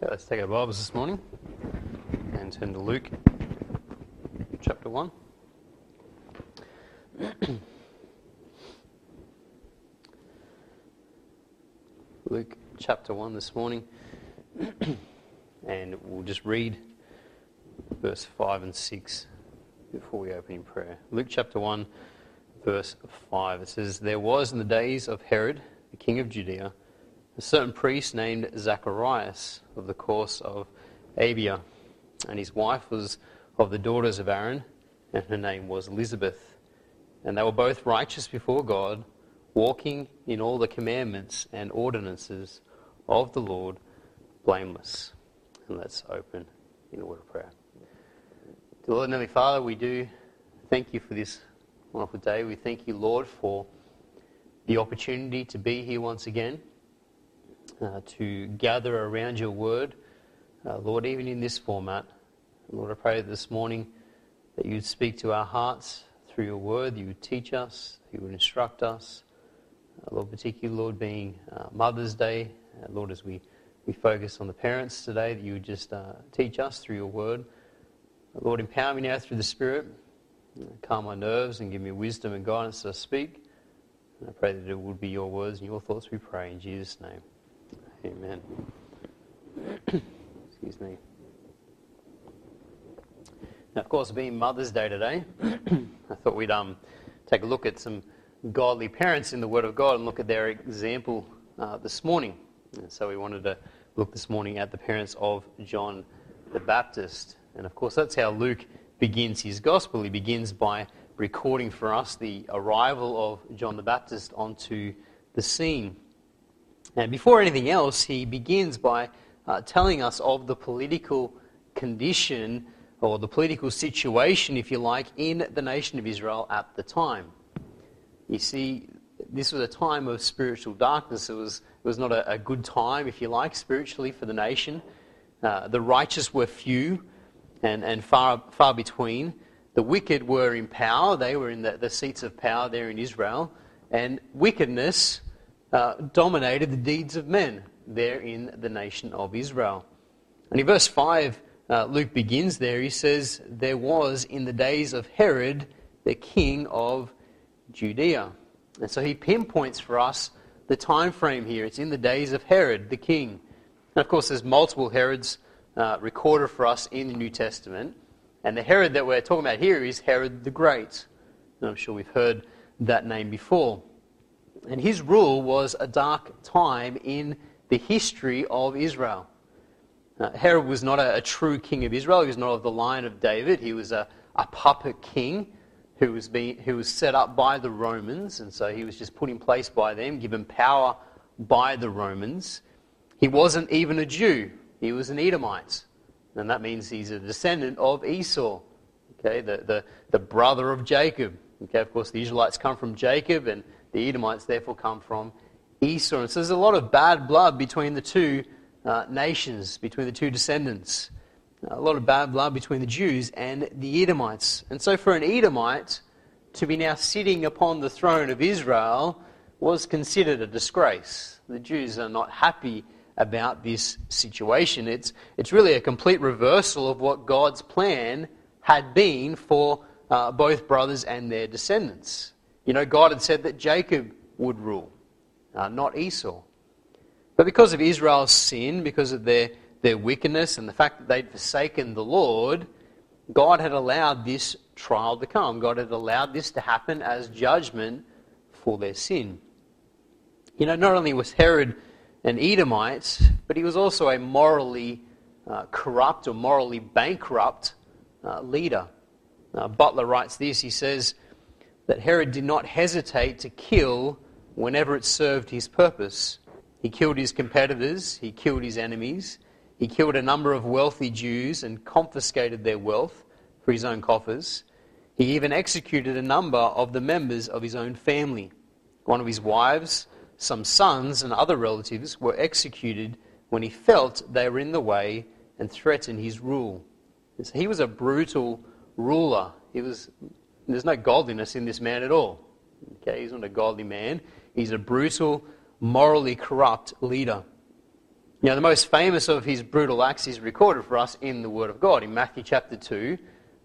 Okay, let's take our Bibles this morning and turn to Luke chapter 1. Luke chapter 1 this morning, and we'll just read verse 5 and 6 before we open in prayer. Luke chapter 1, verse 5. It says, There was in the days of Herod, the king of Judea, a certain priest named Zacharias of the course of Abia, and his wife was of the daughters of Aaron, and her name was Elizabeth. And they were both righteous before God, walking in all the commandments and ordinances of the Lord, blameless. And let's open in a word of prayer. Dear Lord and Heavenly Father, we do thank you for this wonderful day. We thank you, Lord, for the opportunity to be here once again uh, to gather around your word. Uh, Lord, even in this format, Lord, I pray this morning that you would speak to our hearts through your word, you would teach us, you would instruct us. Uh, Lord, particularly, Lord, being uh, Mother's Day, uh, Lord, as we, we focus on the parents today, that you would just teach us through your word. Lord, empower me now through the Spirit, calm my nerves and give me wisdom and guidance as I speak. I pray that it would be your words and your thoughts we pray in Jesus' name. Amen. Excuse me. Now, of course, being Mother's Day today, I thought we'd um, take a look at some godly parents in the Word of God and look at their example uh, this morning. And so we wanted to look this morning at the parents of John the Baptist. And of course, that's how Luke begins his gospel. He begins by recording for us the arrival of John the Baptist onto the scene. And before anything else, he begins by uh, telling us of the political condition or the political situation, if you like, in the nation of Israel at the time. You see, this was a time of spiritual darkness. It was, it was not a, a good time, if you like, spiritually for the nation. Uh, the righteous were few and, and far, far between. The wicked were in power. They were in the, the seats of power there in Israel. And wickedness uh, dominated the deeds of men there in the nation of Israel. And in verse 5, uh, Luke begins there. He says, There was in the days of Herod, the king of Judea. And so he pinpoints for us the time frame here. It's in the days of Herod, the king. And of course, there's multiple Herods uh, recorded for us in the New Testament. And the Herod that we're talking about here is Herod the Great. And I'm sure we've heard that name before. And his rule was a dark time in the history of Israel. Uh, Herod was not a, a, true king of Israel. He was not of the line of David. He was a, a puppet king who was, being, who was set up by the Romans, and so he was just put in place by them, given power by the Romans. He wasn't even a Jew. He was an Edomite. And that means he's a descendant of Esau, okay, the, the, the brother of Jacob. Okay, of course, the Israelites come from Jacob, and the Edomites therefore come from Esau. And so there's a lot of bad blood between the two uh, nations, between the two descendants. A lot of bad blood between the Jews and the Edomites. And so for an Edomite to be now sitting upon the throne of Israel was considered a disgrace. The Jews are not happy about this situation. It's, it's really a complete reversal of what God's plan had been for uh, both brothers and their descendants. You know, God had said that Jacob would rule, uh, not Esau. But because of Israel's sin, because of their, their wickedness and the fact that they'd forsaken the Lord, God had allowed this trial to come. God had allowed this to happen as judgment for their sin. You know, not only was Herod an Edomite, but he was also a morally uh, corrupt or morally bankrupt uh, leader. Uh, Butler writes this he says, that Herod did not hesitate to kill whenever it served his purpose. He killed his competitors, he killed his enemies, he killed a number of wealthy Jews and confiscated their wealth for his own coffers. He even executed a number of the members of his own family. One of his wives, some sons, and other relatives were executed when he felt they were in the way and threatened his rule. So he was a brutal ruler. He was there's no godliness in this man at all. Okay, he's not a godly man. He's a brutal, morally corrupt leader. Now, the most famous of his brutal acts is recorded for us in the Word of God. In Matthew chapter 2,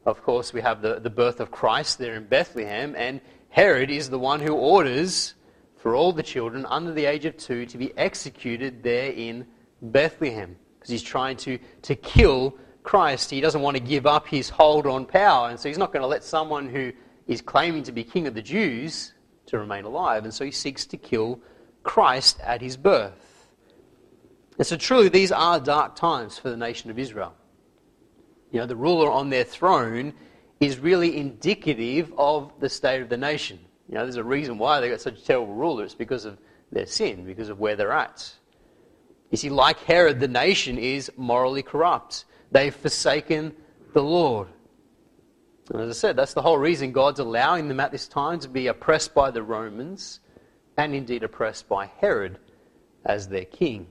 of course, we have the, the birth of Christ there in Bethlehem, and Herod is the one who orders for all the children under the age of two to be executed there in Bethlehem because he's trying to, to kill Christ. He doesn't want to give up his hold on power, and so he's not going to let someone who is claiming to be king of the Jews to remain alive, and so he seeks to kill Christ at his birth. And so, truly, these are dark times for the nation of Israel. You know, the ruler on their throne is really indicative of the state of the nation. You know, there's a reason why they got such a terrible ruler. It's because of their sin, because of where they're at. You see, like Herod, the nation is morally corrupt. They've forsaken the Lord. And as I said, that's the whole reason God's allowing them at this time to be oppressed by the Romans and indeed oppressed by Herod as their king.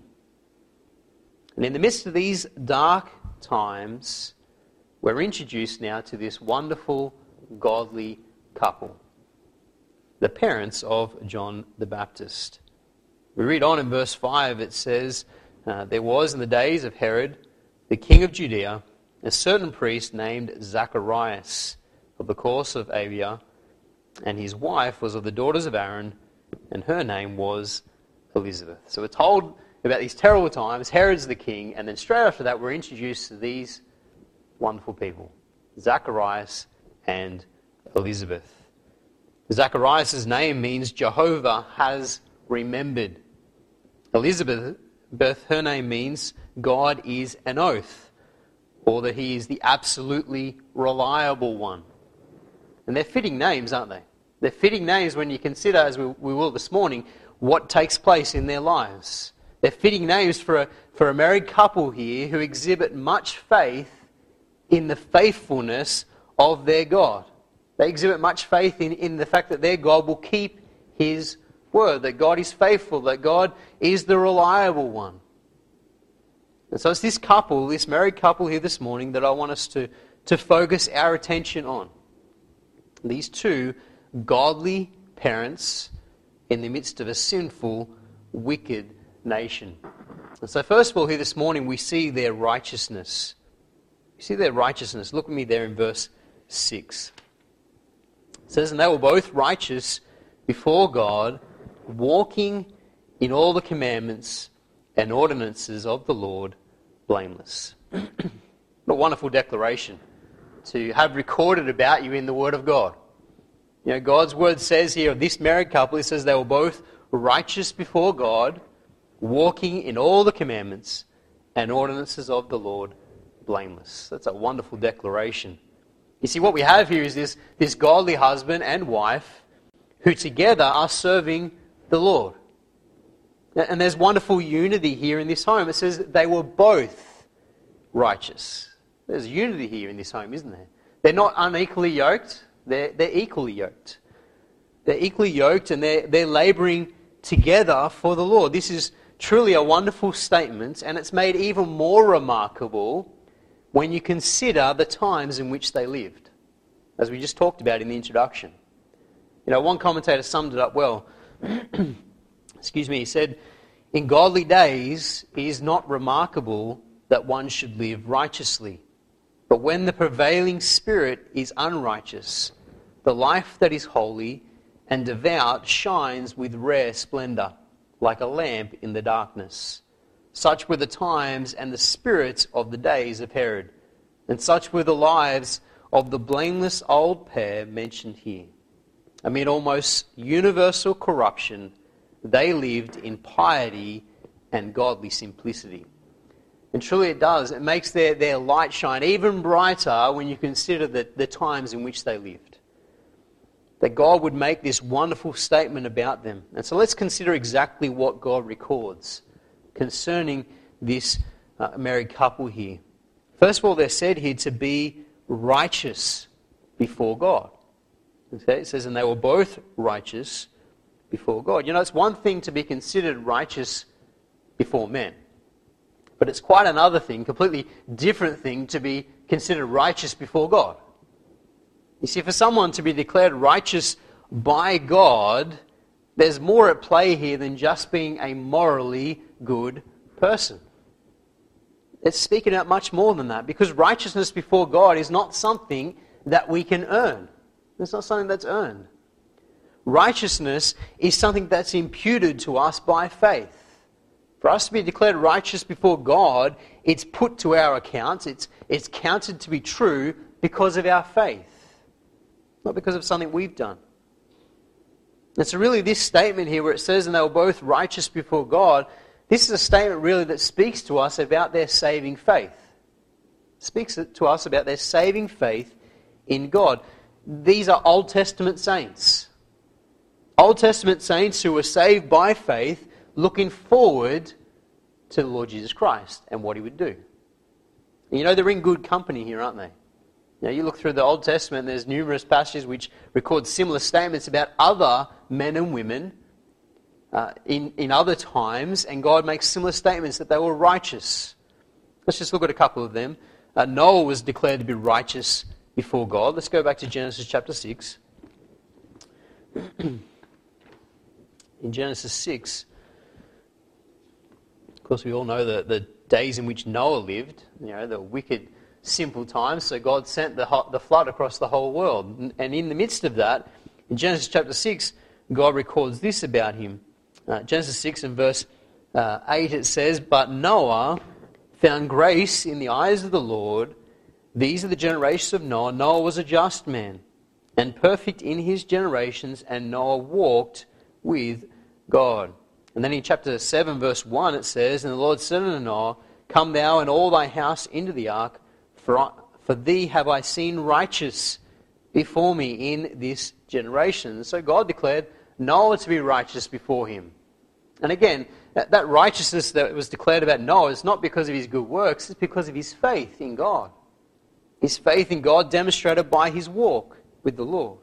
And in the midst of these dark times, we're introduced now to this wonderful, godly couple, the parents of John the Baptist. We read on in verse 5, it says, uh, There was in the days of Herod, the king of Judea, a certain priest named Zacharias of the course of Abia, and his wife was of the daughters of Aaron, and her name was Elizabeth. So we're told about these terrible times. Herod's the king, and then straight after that, we're introduced to these wonderful people Zacharias and Elizabeth. Zacharias' name means Jehovah has remembered. Elizabeth, her name means God is an oath, or that he is the absolutely reliable one. And they're fitting names, aren't they? They're fitting names when you consider, as we, we will this morning, what takes place in their lives. They're fitting names for a, for a married couple here who exhibit much faith in the faithfulness of their God. They exhibit much faith in, in the fact that their God will keep his word, that God is faithful, that God is the reliable one. And so it's this couple, this married couple here this morning, that I want us to, to focus our attention on. These two godly parents in the midst of a sinful, wicked nation. And so, first of all, here this morning, we see their righteousness. You see their righteousness. Look at me there in verse 6. It says, And they were both righteous before God, walking in all the commandments and ordinances of the Lord, blameless. what a wonderful declaration to have recorded about you in the Word of God. You know, God's Word says here of this married couple, it says they were both righteous before God, walking in all the commandments and ordinances of the Lord, blameless. That's a wonderful declaration. You see, what we have here is this, this godly husband and wife who together are serving the Lord. And there's wonderful unity here in this home. It says they were both righteous. There's unity here in this home, isn't there? They're not unequally yoked, they're, they're equally yoked. They're equally yoked and they're, they're laboring together for the Lord. This is truly a wonderful statement, and it's made even more remarkable when you consider the times in which they lived, as we just talked about in the introduction. You know, one commentator summed it up well. Excuse me, he said, In godly days, it is not remarkable that one should live righteously. But when the prevailing spirit is unrighteous, the life that is holy and devout shines with rare splendor, like a lamp in the darkness. Such were the times and the spirits of the days of Herod, and such were the lives of the blameless old pair mentioned here. Amid almost universal corruption, they lived in piety and godly simplicity. And truly it does. It makes their, their light shine even brighter when you consider the, the times in which they lived. That God would make this wonderful statement about them. And so let's consider exactly what God records concerning this uh, married couple here. First of all, they're said here to be righteous before God. Okay, it says, and they were both righteous before God. You know, it's one thing to be considered righteous before men, but it's quite another thing, completely different thing, to be considered righteous before God. You see, for someone to be declared righteous by God, there's more at play here than just being a morally good person. it's speaking out much more than that because righteousness before God is not something that we can earn. It's not something that's earned. Righteousness is something that's imputed to us by faith. For us to be declared righteous before God, it's put to our account, it's, it's counted to be true because of our faith, not because of something we've done. And so, really, this statement here where it says, and they were both righteous before God, this is a statement really that speaks to us about their saving faith. It speaks to us about their saving faith in God. These are Old Testament saints. Old Testament saints who were saved by faith looking forward to the Lord Jesus Christ and what he would do. And you know, they're in good company here, aren't they? Now, you look through the Old Testament, there's numerous passages which record similar statements about other men and women uh, in, in other times, and God makes similar statements that they were righteous. Let's just look at a couple of them. Uh, Noah was declared to be righteous before God. Let's go back to Genesis chapter 6. in Genesis 6, of course, we all know the, the days in which Noah lived, you know, the wicked, simple times. So God sent the, the flood across the whole world. And in the midst of that, in Genesis chapter 6, God records this about him. Uh, Genesis 6 and verse uh, 8 it says, But Noah found grace in the eyes of the Lord. These are the generations of Noah. Noah was a just man and perfect in his generations, and Noah walked with God. And then in chapter 7, verse 1, it says, And the Lord said unto Noah, Come thou and all thy house into the ark, for, for thee have I seen righteous before me in this generation. So God declared Noah to be righteous before him. And again, that, that righteousness that was declared about Noah is not because of his good works, it's because of his faith in God. His faith in God demonstrated by his walk with the Lord.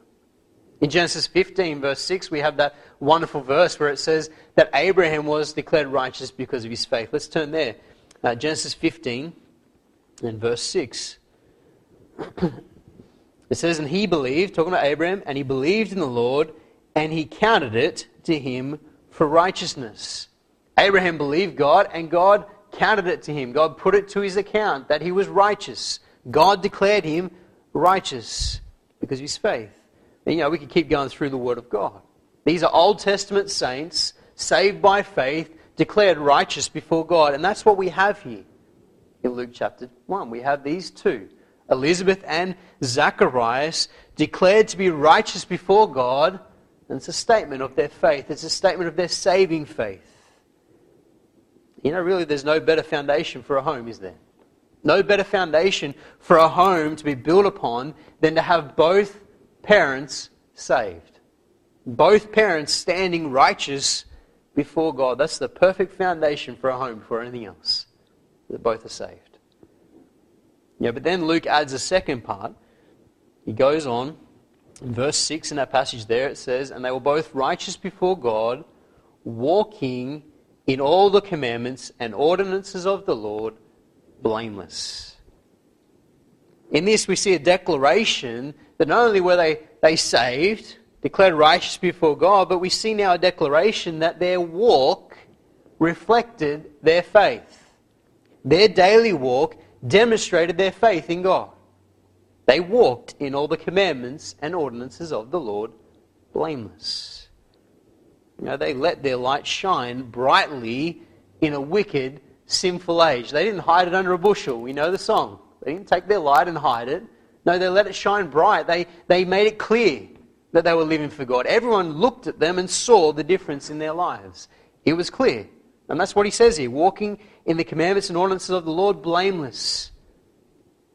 In Genesis 15, verse 6, we have that wonderful verse where it says that Abraham was declared righteous because of his faith. Let's turn there. Uh, Genesis 15 and verse 6. it says, And he believed, talking about Abraham, and he believed in the Lord, and he counted it to him for righteousness. Abraham believed God, and God counted it to him. God put it to his account that he was righteous. God declared him righteous because of his faith. You know, we could keep going through the Word of God. These are Old Testament saints, saved by faith, declared righteous before God. And that's what we have here in Luke chapter 1. We have these two Elizabeth and Zacharias declared to be righteous before God. And it's a statement of their faith, it's a statement of their saving faith. You know, really, there's no better foundation for a home, is there? No better foundation for a home to be built upon than to have both parents saved. Both parents standing righteous before God. That's the perfect foundation for a home, for anything else. That both are saved. Yeah, but then Luke adds a second part. He goes on, in verse 6 in that passage there, it says, And they were both righteous before God, walking in all the commandments and ordinances of the Lord, blameless. In this, we see a declaration that not only were they, they saved, declared righteous before God, but we see now a declaration that their walk reflected their faith. Their daily walk demonstrated their faith in God. They walked in all the commandments and ordinances of the Lord blameless. You know, they let their light shine brightly in a wicked, sinful age. They didn't hide it under a bushel. We know the song. They didn't take their light and hide it. No, they let it shine bright. They, they made it clear that they were living for God. Everyone looked at them and saw the difference in their lives. It was clear. And that's what he says here walking in the commandments and ordinances of the Lord, blameless.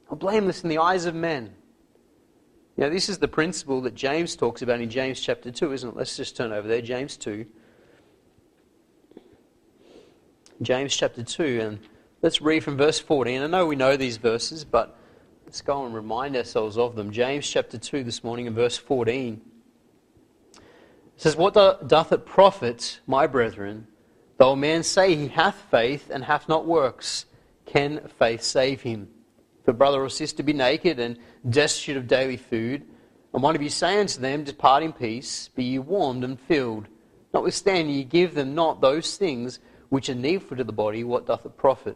Or blameless in the eyes of men. You know, this is the principle that James talks about in James chapter 2, isn't it? Let's just turn over there, James 2. James chapter 2, and let's read from verse 14. I know we know these verses, but Let's go and remind ourselves of them. James chapter 2 this morning in verse 14. Says, What doth it profit, my brethren, though a man say he hath faith and hath not works? Can faith save him? If a brother or sister be naked and destitute of daily food, and one of you say unto them, Depart in peace, be ye warmed and filled, notwithstanding ye give them not those things which are needful to the body, what doth it profit?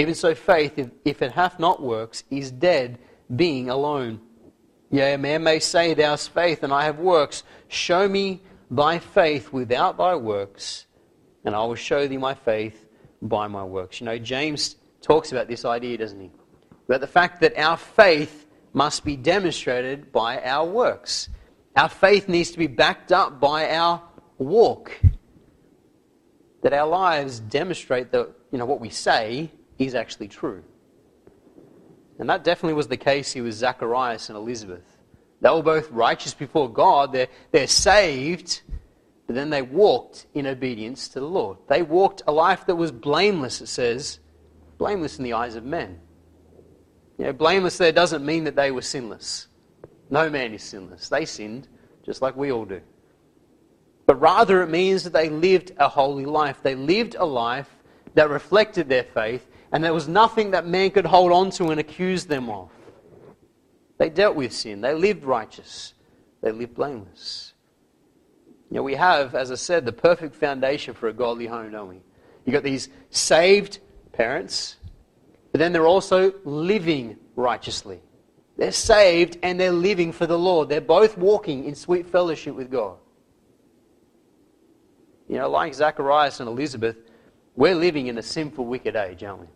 Even so, faith, if, if it hath not works, is dead, being alone. Yea, a man may say, Thou hast faith, and I have works. Show me thy faith without thy works, and I will show thee my faith by my works. You know, James talks about this idea, doesn't he? About the fact that our faith must be demonstrated by our works. Our faith needs to be backed up by our walk. That our lives demonstrate that you know what we say is actually true. And that definitely was the case here with Zacharias and Elizabeth. They were both righteous before God. They're, they're saved, but then they walked in obedience to the Lord. They walked a life that was blameless, it says, blameless in the eyes of men. You know, blameless there doesn't mean that they were sinless. No man is sinless. They sinned, just like we all do. But rather, it means that they lived a holy life. They lived a life that reflected their faith, and there was nothing that man could hold on to and accuse them of. They dealt with sin. They lived righteous. They lived blameless. You know, we have, as I said, the perfect foundation for a godly home, don't we? You've got these saved parents, but then they're also living righteously. They're saved and they're living for the Lord. They're both walking in sweet fellowship with God. You know, like Zacharias and Elizabeth, we're living in a sinful, wicked age, aren't we?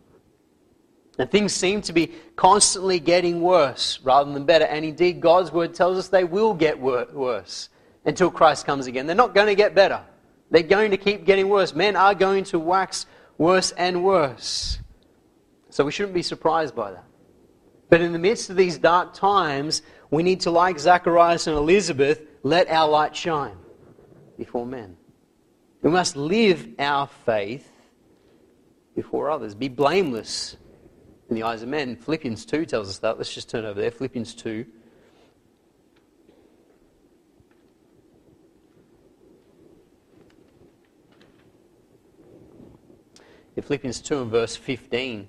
And things seem to be constantly getting worse rather than better. And indeed, God's word tells us they will get worse until Christ comes again. They're not going to get better. They're going to keep getting worse. Men are going to wax worse and worse. So we shouldn't be surprised by that. But in the midst of these dark times, we need to, like Zacharias and Elizabeth, let our light shine before men. We must live our faith before others, be blameless in the eyes of men. Philippians 2 tells us that. Let's just turn over there. Philippians 2. In Philippians 2 and verse 15.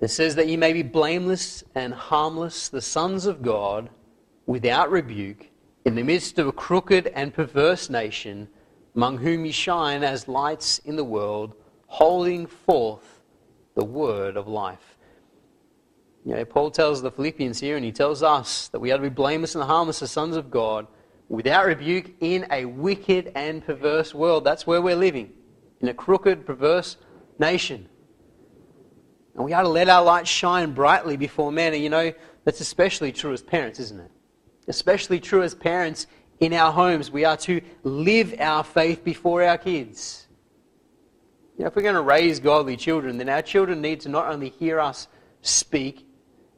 It says that ye may be blameless and harmless, the sons of God, without rebuke, in the midst of a crooked and perverse nation, among whom ye shine as lights in the world, holding forth the word of life. You know, Paul tells the Philippians here, and he tells us that we are to be blameless and harmless as sons of God, without rebuke, in a wicked and perverse world. That's where we're living, in a crooked, perverse nation. And we are to let our light shine brightly before men. And you know, that's especially true as parents, isn't it? Especially true as parents in our homes. We are to live our faith before our kids. You know, if we're going to raise godly children, then our children need to not only hear us speak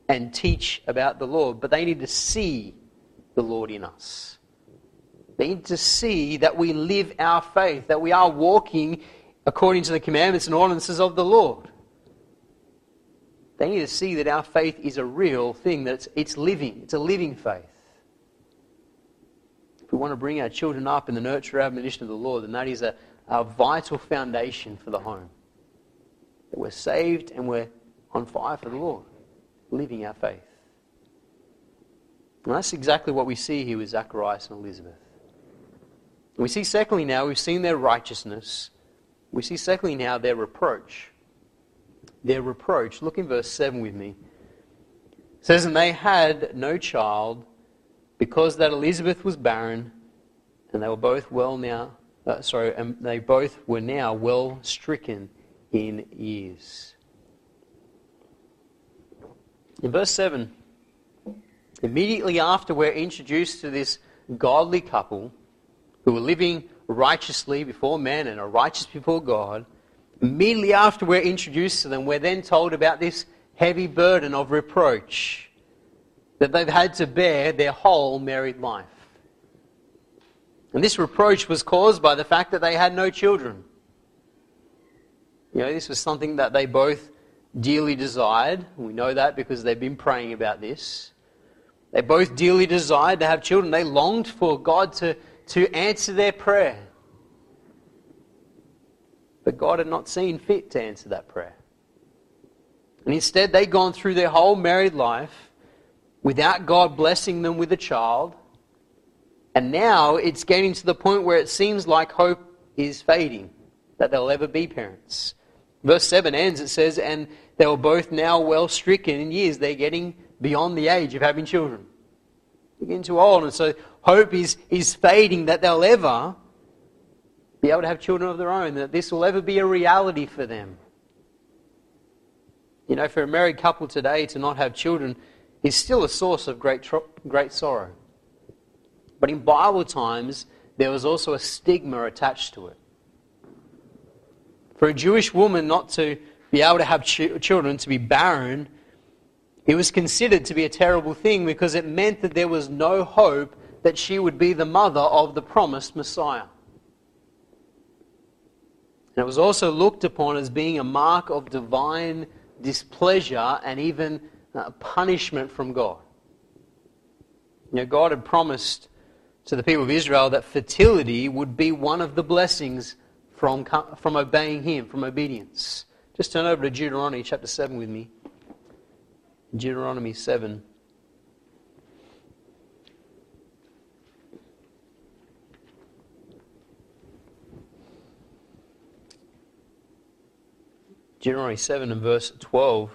and teach about the Lord, but they need to see the Lord in us. They need to see that we live our faith, that we are walking according to the commandments and ordinances of the Lord. They need to see that our faith is a real thing, that it's, it's living, it's a living faith. If we want to bring our children up in the nurture and admonition of the Lord, then that is a, a vital foundation for the home. That we're saved and we're on fire for the Lord, living our faith. And that's exactly what we see here with Zacharias and Elizabeth. We see, secondly, now, we've seen their righteousness. We see, secondly, now, their reproach their reproach. Look in verse 7 with me. It says, And they had no child because that Elizabeth was barren, and they were both well now, uh, sorry, and they both were now well stricken in years. In verse 7, immediately after we're introduced to this godly couple who were living righteously before men and are righteous before God, Immediately after we're introduced to them, we're then told about this heavy burden of reproach that they've had to bear their whole married life. And this reproach was caused by the fact that they had no children. You know, this was something that they both dearly desired. We know that because they've been praying about this. They both dearly desired to have children. They longed for God to, to answer their prayer. But God had not seen fit to answer that prayer. And instead, they'd gone through their whole married life without God blessing them with a child. And now it's getting to the point where it seems like hope is fading, that they'll ever be parents. Verse 7 ends, it says, And they were both now well stricken in years. They're getting beyond the age of having children. They're getting too old. And so hope is, is fading that they'll ever be able to have children of their own, that this will ever be a reality for them. You know, for a married couple today to not have children is still a source of great, great sorrow. But in Bible times, there was also a stigma attached to it. For a Jewish woman not to be able to have ch- children, to be barren, it was considered to be a terrible thing because it meant that there was no hope that she would be the mother of the promised Messiah. And it was also looked upon as being a mark of divine displeasure and even uh, punishment from God. You know, God had promised to the people of Israel that fertility would be one of the blessings from, from obeying Him, from obedience. Just turn over to Deuteronomy chapter 7 with me. Deuteronomy 7. Deuteronomy 7 and verse 12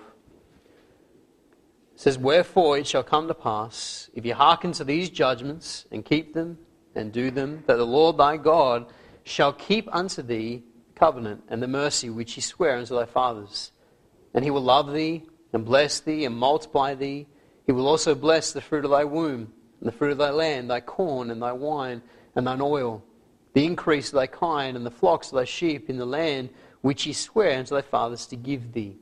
says, Wherefore it shall come to pass, if you hearken to these judgments, and keep them, and do them, that the Lord thy God shall keep unto thee the covenant and the mercy which he sware unto thy fathers. And he will love thee, and bless thee, and multiply thee. He will also bless the fruit of thy womb, and the fruit of thy land, thy corn, and thy wine, and thine oil, the increase of thy kind, and the flocks of thy sheep in the land which he sware unto thy fathers to give thee.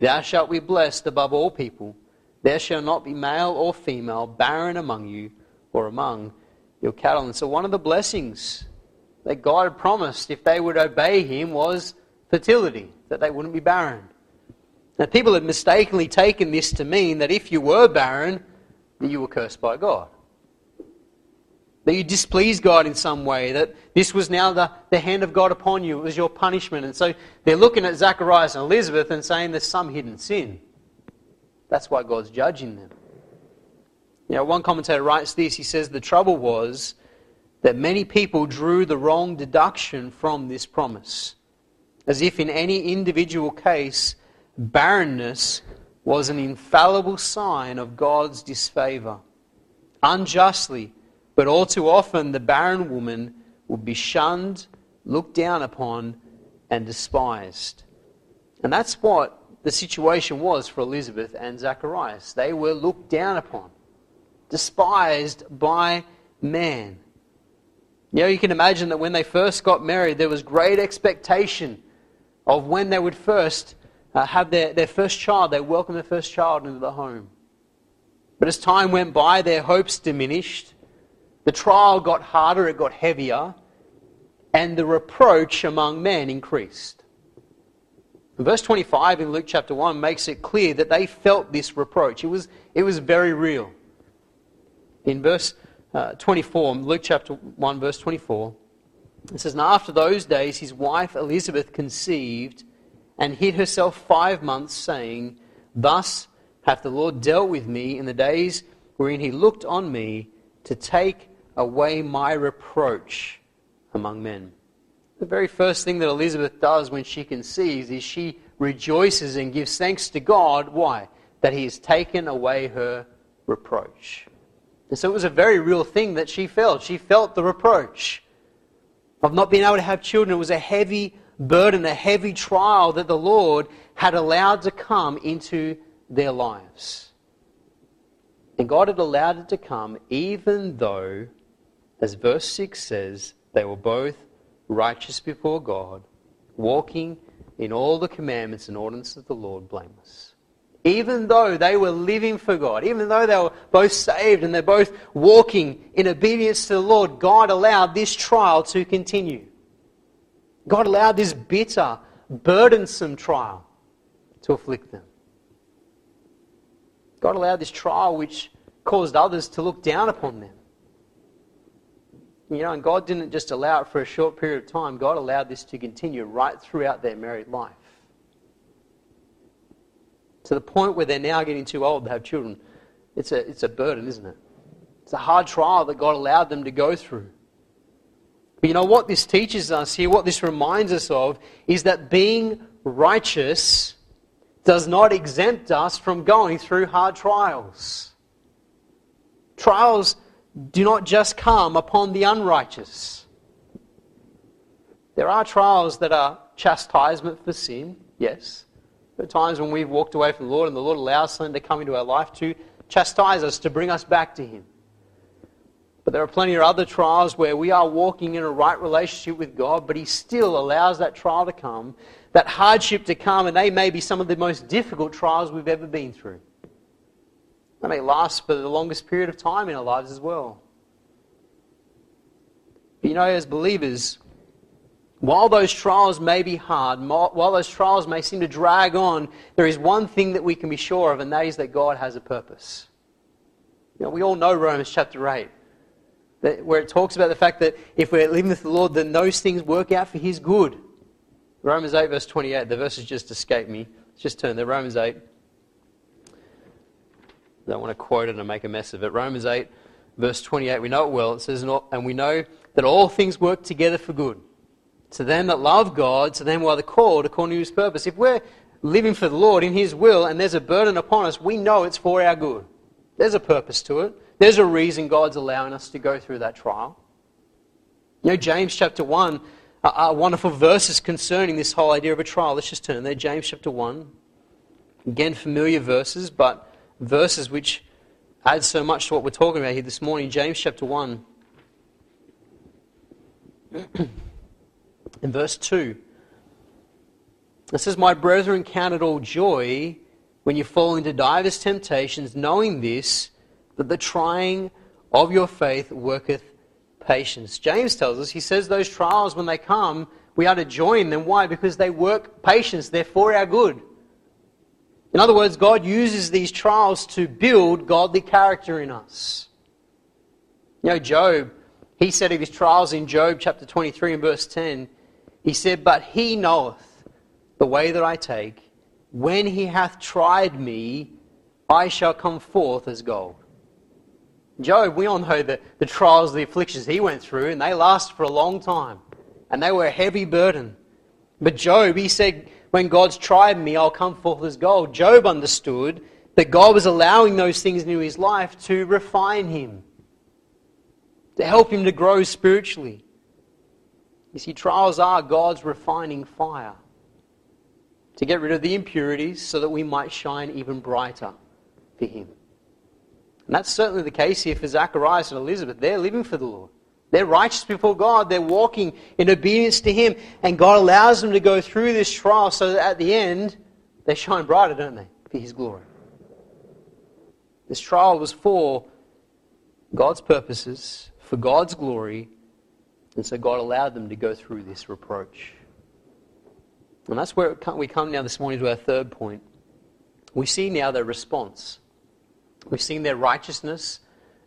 Thou shalt be blessed above all people. There shall not be male or female barren among you or among your cattle. And so, one of the blessings that God had promised if they would obey Him was fertility, that they wouldn't be barren. Now, people had mistakenly taken this to mean that if you were barren, that you were cursed by God that you displeased God in some way, that this was now the, the hand of God upon you, it was your punishment. And so they're looking at Zacharias and Elizabeth and saying there's some hidden sin. That's why God's judging them. You know, one commentator writes this he says, The trouble was that many people drew the wrong deduction from this promise, as if in any individual case, barrenness was an infallible sign of God's disfavor. Unjustly, but all too often, the barren woman would be shunned, looked down upon, and despised. And that's what the situation was for Elizabeth and Zacharias. They were looked down upon, despised by man. You know, you can imagine that when they first got married, there was great expectation of when they would first uh, have their, their first child. They welcomed their first child into the home. But as time went by, their hopes diminished. The trial got harder, it got heavier, and the reproach among men increased. Verse 25 in Luke chapter 1 makes it clear that they felt this reproach. It was, it was very real. In verse uh, 24, Luke chapter 1, verse 24, it says, Now after those days his wife Elizabeth conceived and hid herself five months, saying, Thus hath the Lord dealt with me in the days wherein he looked on me to take away my reproach among men. The very first thing that Elizabeth does when she conceives is she rejoices and gives thanks to God. Why? That He has taken away her reproach. And so it was a very real thing that she felt. She felt the reproach of not being able to have children. It was a heavy burden, a heavy trial that the Lord had allowed to come into their lives. And God had allowed it to come even though as verse 6 says, they were both righteous before God, walking in all the commandments and ordinances of the Lord blameless. Even though they were living for God, even though they were both saved and they're both walking in obedience to the Lord, God allowed this trial to continue. God allowed this bitter, burdensome trial to afflict them. God allowed this trial which caused others to look down upon them. You know, and God didn't just allow it for a short period of time, God allowed this to continue right throughout their married life. To the point where they're now getting too old to have children. It's a, it's a burden, isn't it? It's a hard trial that God allowed them to go through. But you know what this teaches us here, what this reminds us of, is that being righteous does not exempt us from going through hard trials. Trials do not just come upon the unrighteous. There are trials that are chastisement for sin, yes. There are times when we've walked away from the Lord and the Lord allows something to come into our life to chastise us, to bring us back to Him. But there are plenty of other trials where we are walking in a right relationship with God, but He still allows that trial to come, that hardship to come, and they may be some of the most difficult trials we've ever been through. They may last for the longest period of time in our lives as well. But you know, as believers, while those trials may be hard, while those trials may seem to drag on, there is one thing that we can be sure of, and that is that God has a purpose. You know, we all know Romans chapter 8 where it talks about the fact that if we're living with the Lord, then those things work out for His good. Romans 8, verse 28. The verses just escaped me. Let's just turn there. Romans 8. Don't want to quote it and make a mess of it. Romans 8, verse 28. We know it well. It says, And we know that all things work together for good. To them that love God, to them who are the called according to His purpose. If we're living for the Lord in His will and there's a burden upon us, we know it's for our good. There's a purpose to it. There's a reason God's allowing us to go through that trial. You know, James chapter 1 are, are wonderful verses concerning this whole idea of a trial. Let's just turn there. James chapter 1. Again, familiar verses, but verses which add so much to what we're talking about here this morning. James chapter 1. In verse 2, it says, My brethren, count it all joy when you fall into divers temptations, knowing this, that the trying of your faith worketh patience. James tells us, he says those trials, when they come, we are to join them. Why? Because they work patience. They're for our good. In other words, God uses these trials to build godly character in us. You know, Job, he said of his trials in Job chapter 23 and verse 10, he said, But he knoweth the way that I take. When he hath tried me, I shall come forth as gold. Job, we all know the, the trials, the afflictions he went through, and they last for a long time. And they were a heavy burden. But Job, he said, When God's tried me, I'll come forth as gold. Job understood that God was allowing those things into his life to refine him, to help him to grow spiritually. You see, trials are God's refining fire to get rid of the impurities so that we might shine even brighter for him. And that's certainly the case here for Zacharias and Elizabeth. They're living for the Lord. They're righteous before God. They're walking in obedience to Him. And God allows them to go through this trial so that at the end, they shine brighter, don't they? For His glory. This trial was for God's purposes, for God's glory. And so God allowed them to go through this reproach. And that's where we come now this morning to our third point. We see now their response. We've seen their righteousness,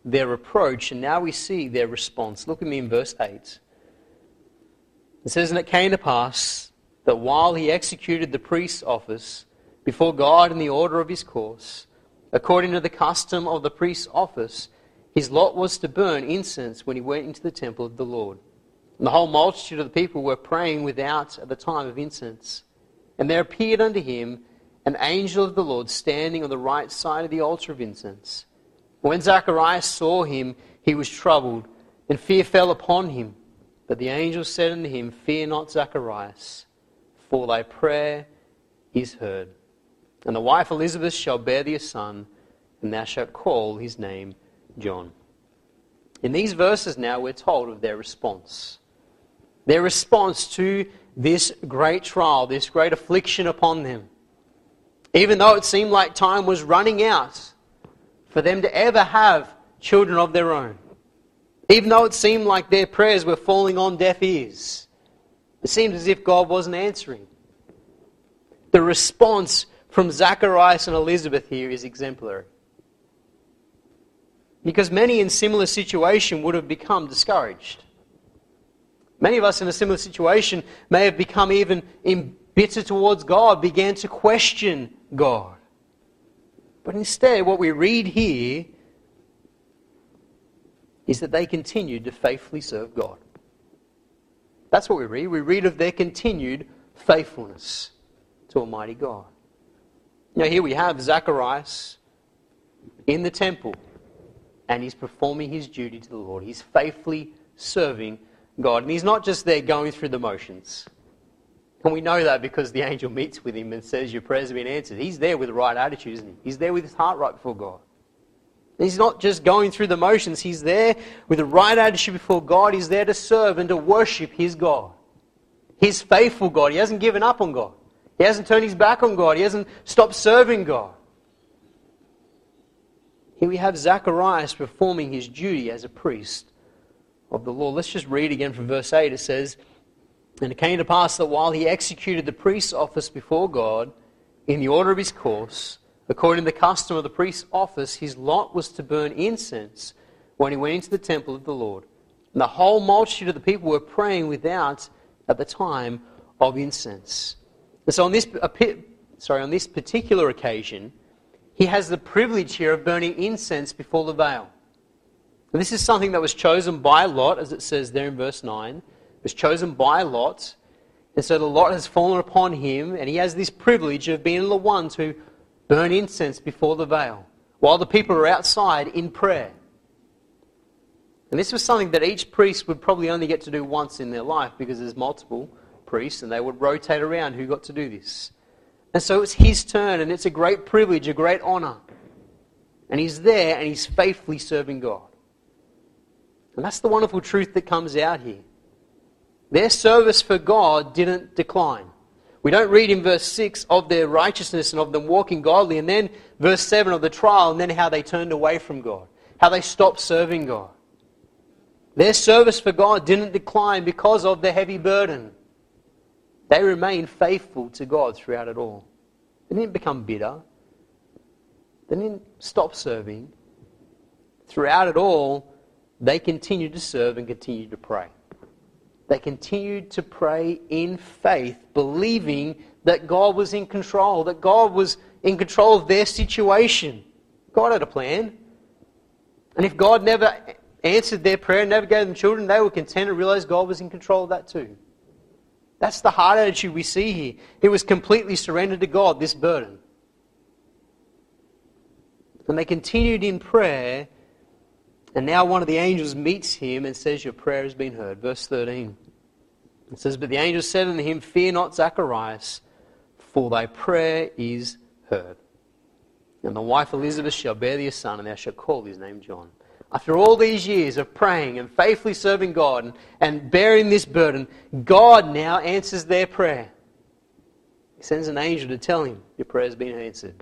their reproach, and now we see their response. Look at me in verse 8. It says, And it came to pass that while he executed the priest's office before God in the order of his course, according to the custom of the priest's office, his lot was to burn incense when he went into the temple of the Lord. And the whole multitude of the people were praying without at the time of incense. And there appeared unto him an angel of the Lord standing on the right side of the altar of incense. When Zacharias saw him, he was troubled, and fear fell upon him. But the angel said unto him, Fear not, Zacharias, for thy prayer is heard. And the wife Elizabeth shall bear thee a son, and thou shalt call his name John. In these verses now, we're told of their response. Their response to this great trial, this great affliction upon them. Even though it seemed like time was running out for them to ever have children of their own. Even though it seemed like their prayers were falling on deaf ears. It seemed as if God wasn't answering. The response from Zacharias and Elizabeth here is exemplary. Because many in similar situation would have become discouraged. Many of us in a similar situation may have become even bitter towards God, began to question God. But instead, what we read here is that they continued to faithfully serve God. That's what we read. We read of their continued faithfulness to Almighty God. Now, here we have Zacharias in the temple, and he's performing his duty to the Lord. He's faithfully serving God. And he's not just there going through the motions. And we know that because the angel meets with him and says, Your prayers have been answered. He's there with the right attitude, isn't he? He's there with his heart right before God. He's not just going through the motions, he's there with the right attitude before God. He's there to serve and to worship his God. His faithful God. He hasn't given up on God. He hasn't turned his back on God. He hasn't stopped serving God. Here we have Zacharias performing his duty as a priest of the law. Let's just read again from verse 8. It says, And it came to pass that while he executed the priest's office before God, in the order of his course, according to the custom of the priest's office, his lot was to burn incense when he went into the temple of the Lord. And the whole multitude of the people were praying without at the time of incense. And so on this, sorry, on this particular occasion, he has the privilege here of burning incense before the veil. And this is something that was chosen by Lot, as it says there in verse 9. Was chosen by Lot. And so the lot has fallen upon him, and he has this privilege of being the one to burn incense before the veil, while the people are outside in prayer. And this was something that each priest would probably only get to do once in their life because there's multiple priests and they would rotate around who got to do this. And so it's his turn and it's a great privilege, a great honor. And he's there and he's faithfully serving God. And that's the wonderful truth that comes out here. Their service for God didn't decline. We don't read in verse 6 of their righteousness and of them walking godly, and then verse 7 of the trial, and then how they turned away from God, how they stopped serving God. Their service for God didn't decline because of the heavy burden. They remained faithful to God throughout it all. They didn't become bitter. They didn't stop serving. Throughout it all, they continued to serve and continued to pray. They continued to pray in faith, believing that God was in control, that God was in control of their situation. God had a plan. And if God never answered their prayer, never gave them children, they were content and realized God was in control of that too. That's the heart attitude we see here. It was completely surrendered to God, this burden. And they continued in prayer, and now one of the angels meets him and says, Your prayer has been heard. Verse 13. It says, But the angel said unto him, Fear not, Zacharias, for thy prayer is heard. And the wife Elizabeth shall bear thee a son, and thou shalt call his name John. After all these years of praying and faithfully serving God and, and bearing this burden, God now answers their prayer. He sends an angel to tell him, Your prayer has been answered.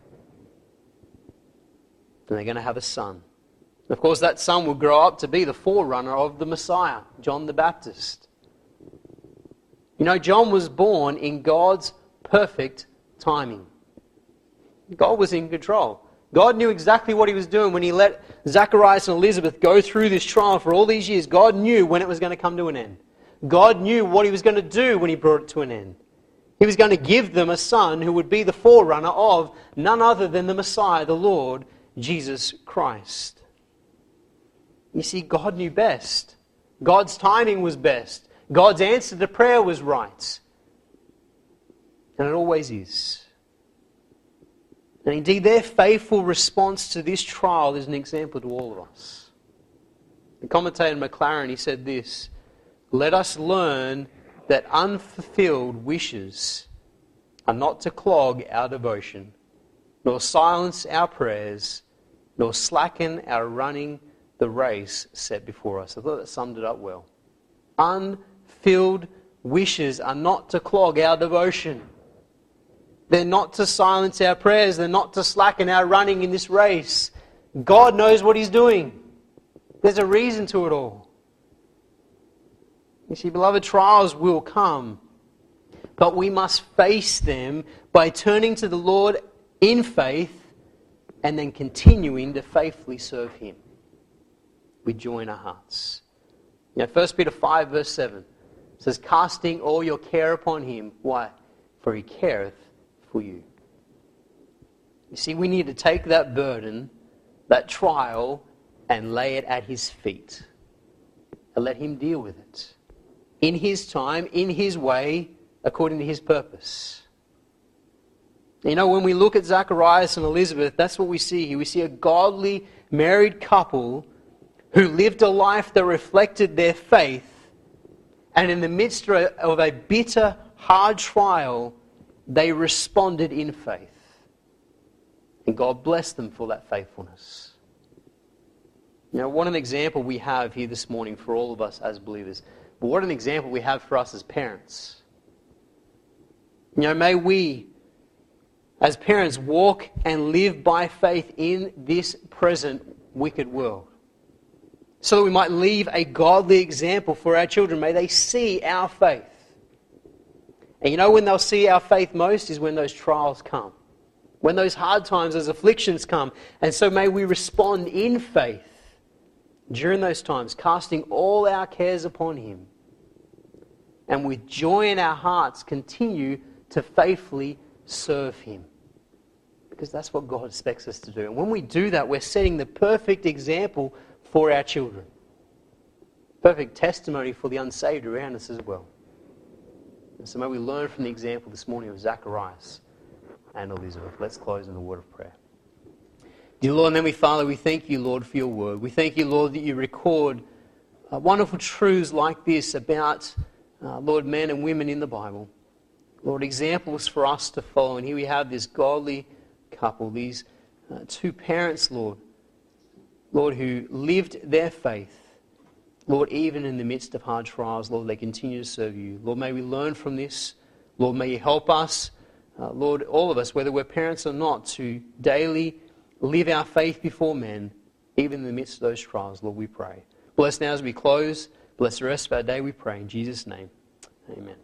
And they're going to have a son. Of course, that son will grow up to be the forerunner of the Messiah, John the Baptist. You know, John was born in God's perfect timing. God was in control. God knew exactly what he was doing when he let Zacharias and Elizabeth go through this trial for all these years. God knew when it was going to come to an end. God knew what he was going to do when he brought it to an end. He was going to give them a son who would be the forerunner of none other than the Messiah, the Lord Jesus Christ. You see, God knew best. God's timing was best. God's answer to prayer was right. And it always is. And indeed, their faithful response to this trial is an example to all of us. The commentator Maclaren, he said this Let us learn that unfulfilled wishes are not to clog our devotion, nor silence our prayers, nor slacken our running the race set before us. I thought that summed it up well. Unfilled wishes are not to clog our devotion. They're not to silence our prayers. They're not to slacken our running in this race. God knows what He's doing. There's a reason to it all. You see, beloved, trials will come, but we must face them by turning to the Lord in faith and then continuing to faithfully serve Him. We join our hearts. Know, 1 Peter 5, verse 7 says, Casting all your care upon Him. Why? For He careth for you. You see, we need to take that burden, that trial, and lay it at His feet and let Him deal with it. in His time, in His way, according to His purpose. You know, when we look at Zacharias and Elizabeth, that's what we see here. We see a godly married couple who lived a life that reflected their faith, and in the midst of a bitter, hard trial, they responded in faith. And God blessed them for that faithfulness. Know, what an example we have here this morning for all of us as believers. But what an example we have for us as parents. You know, may we, as parents, walk and live by faith in this present wicked world. So that we might leave a godly example for our children. May they see our faith. And you know when they'll see our faith most is when those trials come when those hard times, those afflictions come. And so may we respond in faith during those times, casting all our cares upon Him. And with joy in our hearts, continue to faithfully serve Him. Because that's what God expects us to do. And when we do that, we're setting the perfect example for our children. Perfect testimony for the unsaved around us as well. And so may we learn from the example this morning of Zacharias and Elizabeth. Let's close in a word of prayer. Dear Lord and Heavenly Father, we thank you, Lord, for your word. We thank you, Lord, that you record uh, wonderful truths like this about, uh, Lord, men and women in the Bible. Lord, examples for us to follow. And here we have this godly couple, these uh, two parents, Lord, Lord, who lived their faith. Lord, even in the midst of hard trials, Lord, they continue to serve you. Lord, may we learn from this. Lord, may you help us uh, Lord, all of us, whether we're parents or not, to daily live our faith before men, even in the midst of those trials, Lord, we pray. Bless now as we close. Bless the rest of our day, we pray. In Jesus' name, amen.